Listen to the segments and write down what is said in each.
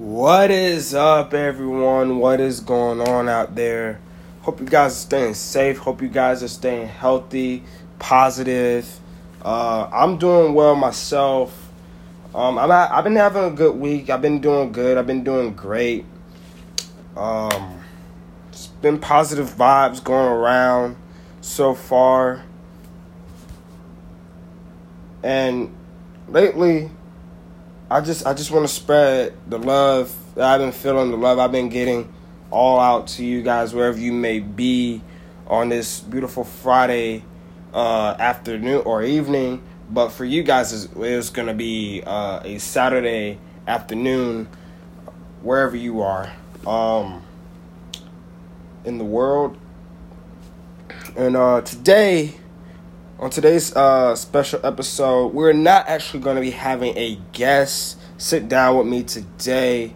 What is up, everyone? What is going on out there? Hope you guys are staying safe. Hope you guys are staying healthy, positive. Uh, I'm doing well myself. Um, I'm I've been having a good week. I've been doing good. I've been doing great. Um, it's been positive vibes going around so far. And lately, I just I just want to spread the love that I've been feeling, the love I've been getting all out to you guys wherever you may be on this beautiful Friday uh, afternoon or evening. But for you guys, it's, going to be uh, a Saturday afternoon wherever you are um, in the world. And uh, today, on today's uh, special episode, we're not actually going to be having a guest sit down with me today.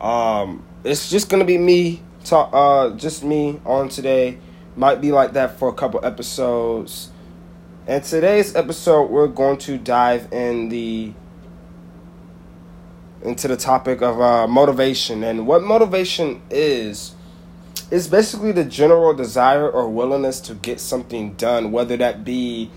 Um, it's just going to be me talk, uh, just me on today. Might be like that for a couple episodes. And today's episode, we're going to dive in the into the topic of uh, motivation and what motivation is it's basically the general desire or willingness to get something done, whether that be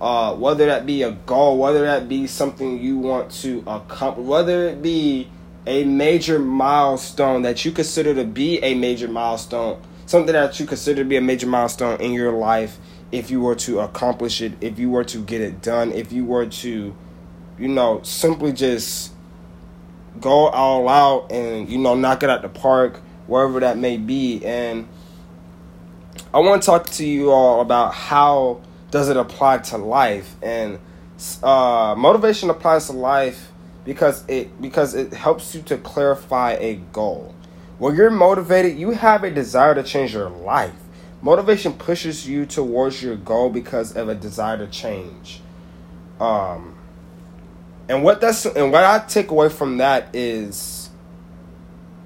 uh, whether that be a goal, whether that be something you want to accomplish, whether it be a major milestone that you consider to be a major milestone, something that you consider to be a major milestone in your life, if you were to accomplish it, if you were to get it done, if you were to, you know, simply just go all out and, you know, knock it out the park wherever that may be. And I want to talk to you all about how does it apply to life and uh, motivation applies to life because it because it helps you to clarify a goal. When you're motivated, you have a desire to change your life. Motivation pushes you towards your goal because of a desire to change. Um, and what that's and what I take away from that is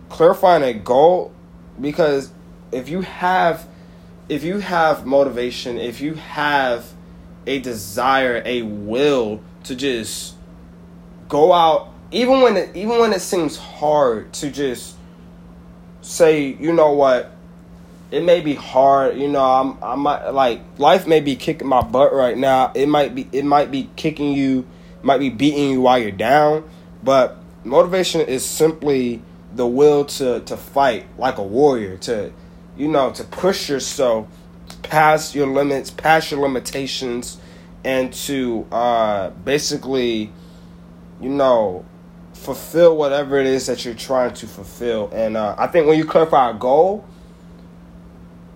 clarifying a goal because if you have if you have motivation, if you have a desire, a will to just go out even when it even when it seems hard to just say, you know what, it may be hard, you know, I'm I might like life may be kicking my butt right now. It might be it might be kicking you, might be beating you while you're down, but motivation is simply the will to to fight like a warrior, to you know, to push yourself past your limits, past your limitations, and to uh, basically, you know, fulfill whatever it is that you're trying to fulfill. And uh, I think when you clarify a goal,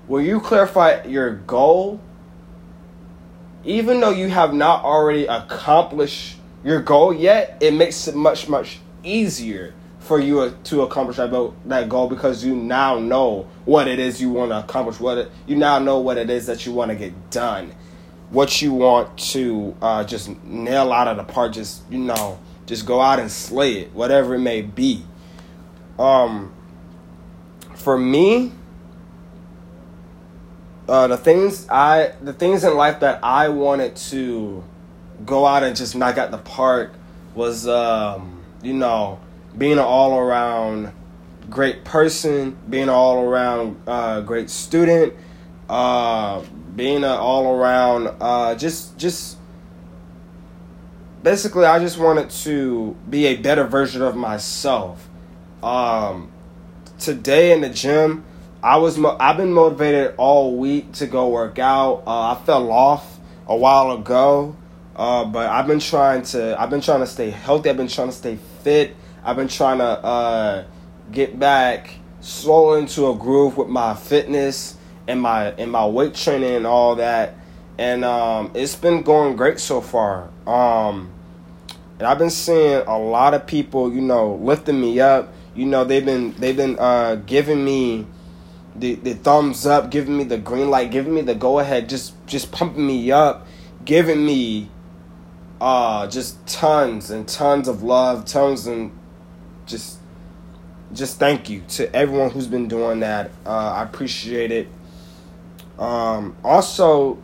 when you clarify your goal, even though you have not already accomplished your goal yet, it makes it much, much easier for you to accomplish that that goal because you now know what it is you want to accomplish. What it, you now know what it is that you want to get done, what you want to uh, just nail out of the park. Just you know, just go out and slay it, whatever it may be. Um, for me, uh, the things I the things in life that I wanted to go out and just knock out the park was um, you know being an all around great person, being an all around uh, great student, uh, being an all around uh, just just basically I just wanted to be a better version of myself. Um, today in the gym, I was mo- I've been motivated all week to go work out. Uh, I fell off a while ago, uh, but I've been trying to I've been trying to stay healthy. I've been trying to stay fit. I've been trying to uh, get back slow into a groove with my fitness and my and my weight training and all that, and um, it's been going great so far. Um, and I've been seeing a lot of people, you know, lifting me up. You know, they've been they've been uh, giving me the, the thumbs up, giving me the green light, giving me the go ahead, just just pumping me up, giving me uh just tons and tons of love, tons and just just thank you to everyone who's been doing that. Uh, I appreciate it. Um, also,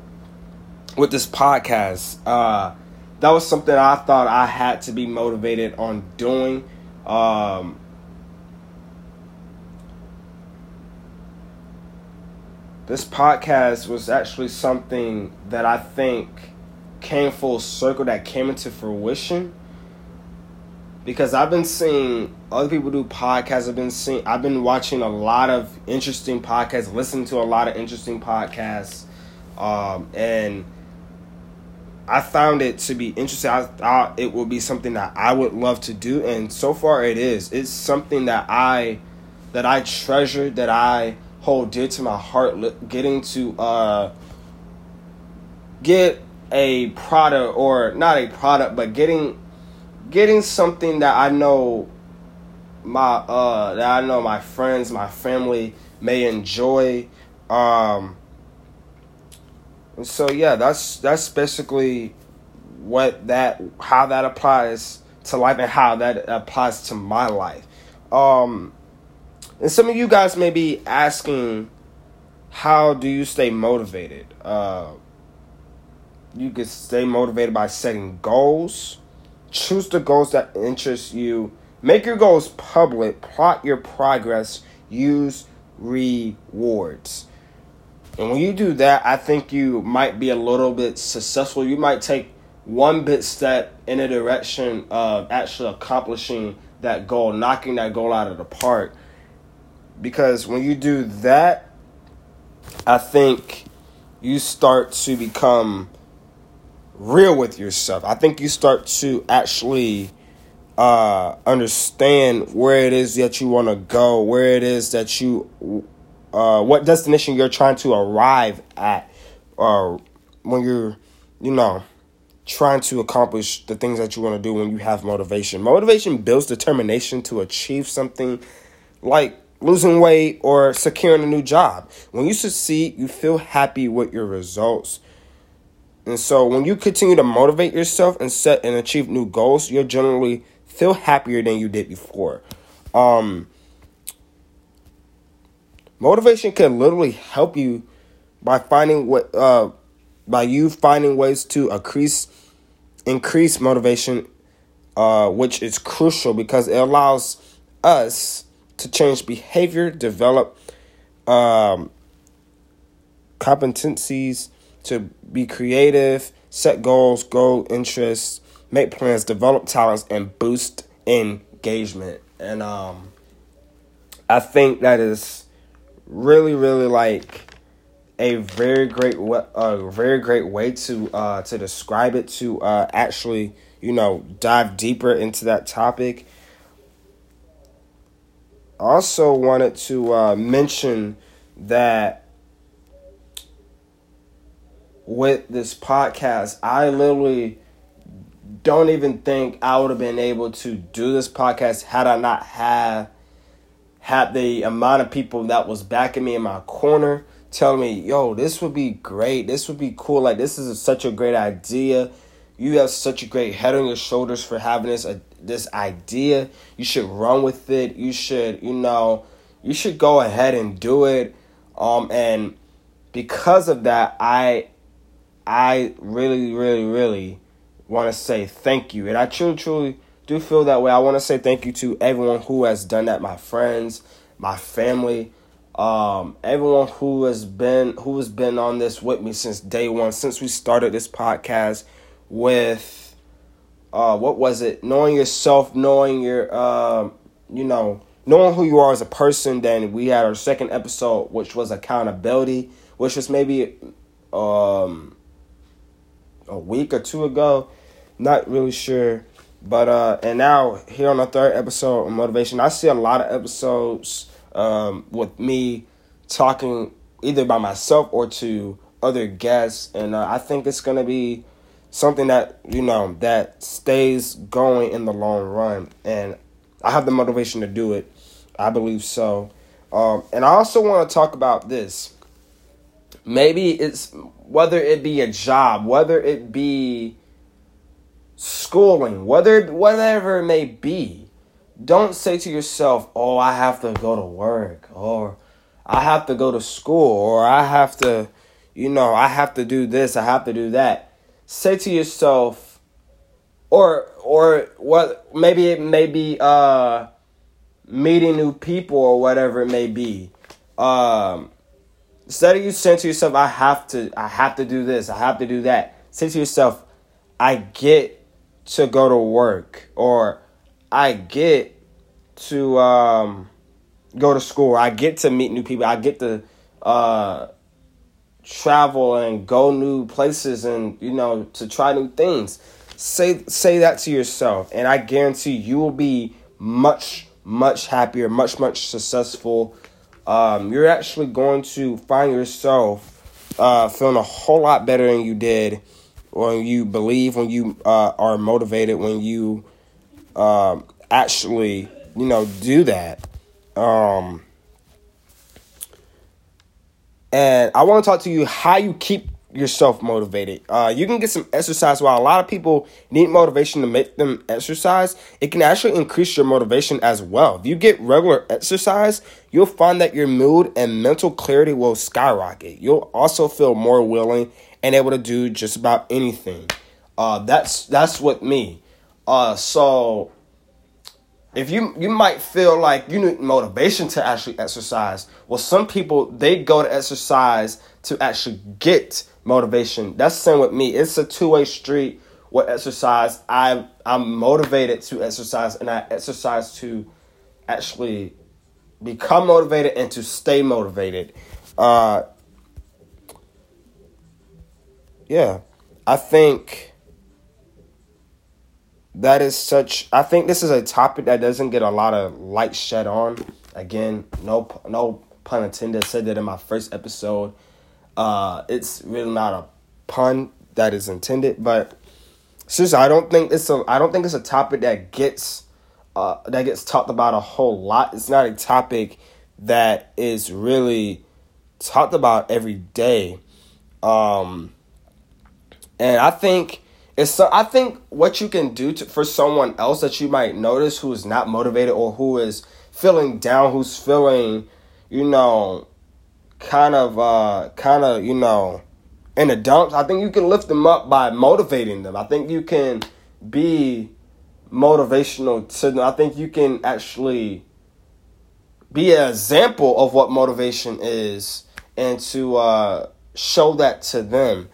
with this podcast, uh, that was something I thought I had to be motivated on doing. Um, this podcast was actually something that I think came full circle that came into fruition because I've been seeing other people do podcasts. I've been seeing, I've been watching a lot of interesting podcasts, listening to a lot of interesting podcasts, um, and I found it to be interesting. I thought it would be something that I would love to do, and so far it is. It's something that I that I treasure, that I hold dear to my heart. Getting to uh, get a product, or not a product, but getting getting something that I know my uh that I know my friends, my family may enjoy. Um, so yeah, that's that's basically what that how that applies to life and how that applies to my life. Um, and some of you guys may be asking, how do you stay motivated? Uh, you can stay motivated by setting goals. Choose the goals that interest you. Make your goals public. Plot your progress. Use rewards. And when you do that, I think you might be a little bit successful. You might take one bit step in a direction of actually accomplishing that goal, knocking that goal out of the park because when you do that, I think you start to become real with yourself. I think you start to actually uh, understand where it is that you want to go, where it is that you, uh, what destination you're trying to arrive at, or uh, when you're, you know, trying to accomplish the things that you want to do when you have motivation. Motivation builds determination to achieve something like losing weight, or securing a new job. When you succeed, you feel happy with your results. And so when you continue to motivate yourself and set and achieve new goals, you'll generally feel happier than you did before. Um, motivation can literally help you by finding what uh, by you finding ways to increase increase motivation, uh, which is crucial because it allows us to change behavior, develop um, competencies to be creative, set goals, grow interests, make plans, develop talents, and boost engagement. And um, I think that is really, really like a very great, a very great way to uh, to describe it. To uh, actually, you know, dive deeper into that topic also wanted to uh, mention that with this podcast, I literally don't even think I would have been able to do this podcast had I not had had the amount of people that was backing me in my corner telling me, "Yo, this would be great. This would be cool. Like this is such a great idea. You have such a great head on your shoulders for having this uh, this idea. You should run with it. You should, you know, you should go ahead and do it. Um, and because of that, I, I really, really, really want to say thank you. And I truly, truly do feel that way. I want to say thank you to everyone who has done that. My friends, my family, um, everyone who has been who has been on this with me since day one, since we started this podcast with uh, what was it? Knowing yourself, knowing your, uh, you know, knowing who you are as a person. Then we had our second episode, which was accountability, which was maybe um, a week or two ago. Not really sure. But uh, and now here on the third episode of motivation, I see a lot of episodes um, with me talking either by myself or to other guests, and uh, I think it's gonna be something that you know that stays going in the long run. And i have the motivation to do it. I believe so. Um, and i also want to talk about this. Maybe it's whether it be a job whether it be schooling whether whatever it may be don't say to yourself oh i have to go to work or i have to go to school or i have to you know i have to do this i have to do that say to yourself, or or what maybe it may be uh meeting new people or whatever it may be. Um instead of you saying to yourself, I have to, I have to do this, I have to do that, say to yourself, I get to go to work or I get to um, go to school. I get to meet new people. I get to uh, travel and go new places and you know to try new things. Say say that to yourself, and I guarantee you will be much much happier, much much successful. Um, you're actually going to find yourself uh, feeling a whole lot better than you did when you believe, when you uh, are motivated, when you um, actually you know do that. Um, and I want to talk to you how you keep yourself motivated. Uh, you can get some exercise. While a lot of people need motivation to make them exercise, it can actually increase your motivation as well. If you get regular exercise, you'll find that your mood and mental clarity will skyrocket. You'll also feel more willing and able to do just about anything. Uh, that's that's what me. Uh, so if you you might feel like you need motivation to actually exercise well some people they go to exercise to actually get motivation. That's the same with me. It's a two-way street with exercise. I i'm motivated to exercise and i exercise to actually become motivated and to stay motivated. Uh yeah i think that is such i think this is a topic that doesn't get a lot of light shed on. Again no no pun intended. Said that in my first episode uh it's really not a pun that is intended but seriously i don't think it's a i don't think it's a topic that gets uh that gets talked about a whole lot. It's not a topic that is really talked about every day. Um and i think it's so I think what you can do to, for someone else that you might notice who is not motivated or who is feeling down, who's feeling, you know, kind of uh kind of, you know, in the dumps, I think you can lift them up by motivating them. I think you can be motivational to them. I think you can actually be an example of what motivation is and to uh show that to them.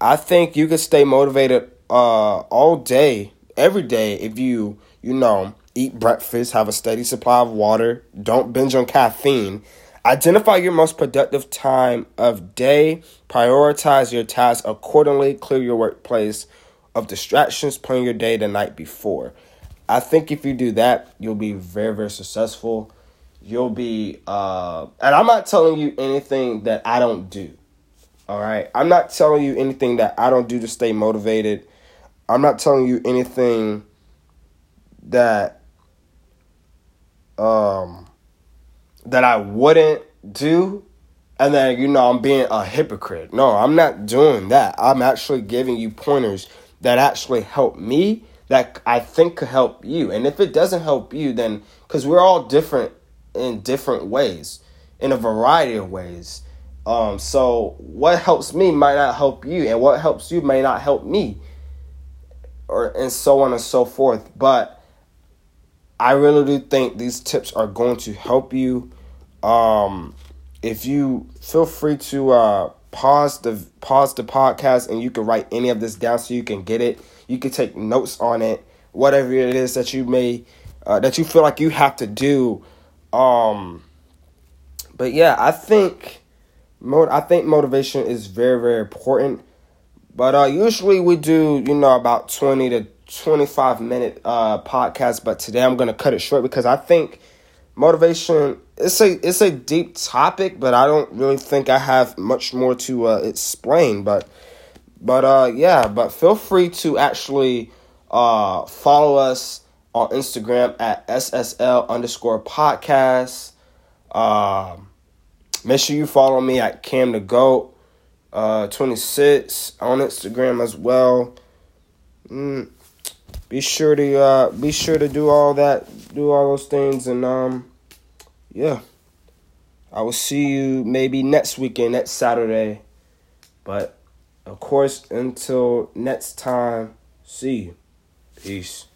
I think you can stay motivated uh, all day, every day, if you, you know, eat breakfast, have a steady supply of water, don't binge on caffeine. Identify your most productive time of day, prioritize your tasks accordingly, clear your workplace of distractions, plan your day the night before. I think if you do that, you'll be very, very successful. You'll be, uh, and I'm not telling you anything that I don't do. All right. I'm not telling you anything that I don't do to stay motivated. I'm not telling you anything that um that I wouldn't do and then you know I'm being a hypocrite. No, I'm not doing that. I'm actually giving you pointers that actually help me that I think could help you. And if it doesn't help you then cuz we're all different in different ways, in a variety of ways. Um, so what helps me might not help you, and what helps you may not help me, or and so on and so forth. But I really do think these tips are going to help you. Um, if you feel free to uh, pause the pause the podcast, and you can write any of this down so you can get it. You can take notes on it, whatever it is that you may uh, that you feel like you have to do. Um, but yeah, I think I think motivation is very very important. But uh, usually we do you know about twenty to twenty five minute uh, podcast. But today I'm gonna cut it short because I think motivation it's a it's a deep topic, but I don't really think I have much more to uh, explain. But but uh, yeah, but feel free to actually uh, follow us on Instagram at SSL underscore podcast. Um, Make sure you follow me at Cam the Goat uh, 26 on Instagram as well. Mm, be sure to uh, be sure to do all that, do all those things, and um, yeah. I will see you maybe next weekend, next Saturday. But of course, until next time, see you. Peace.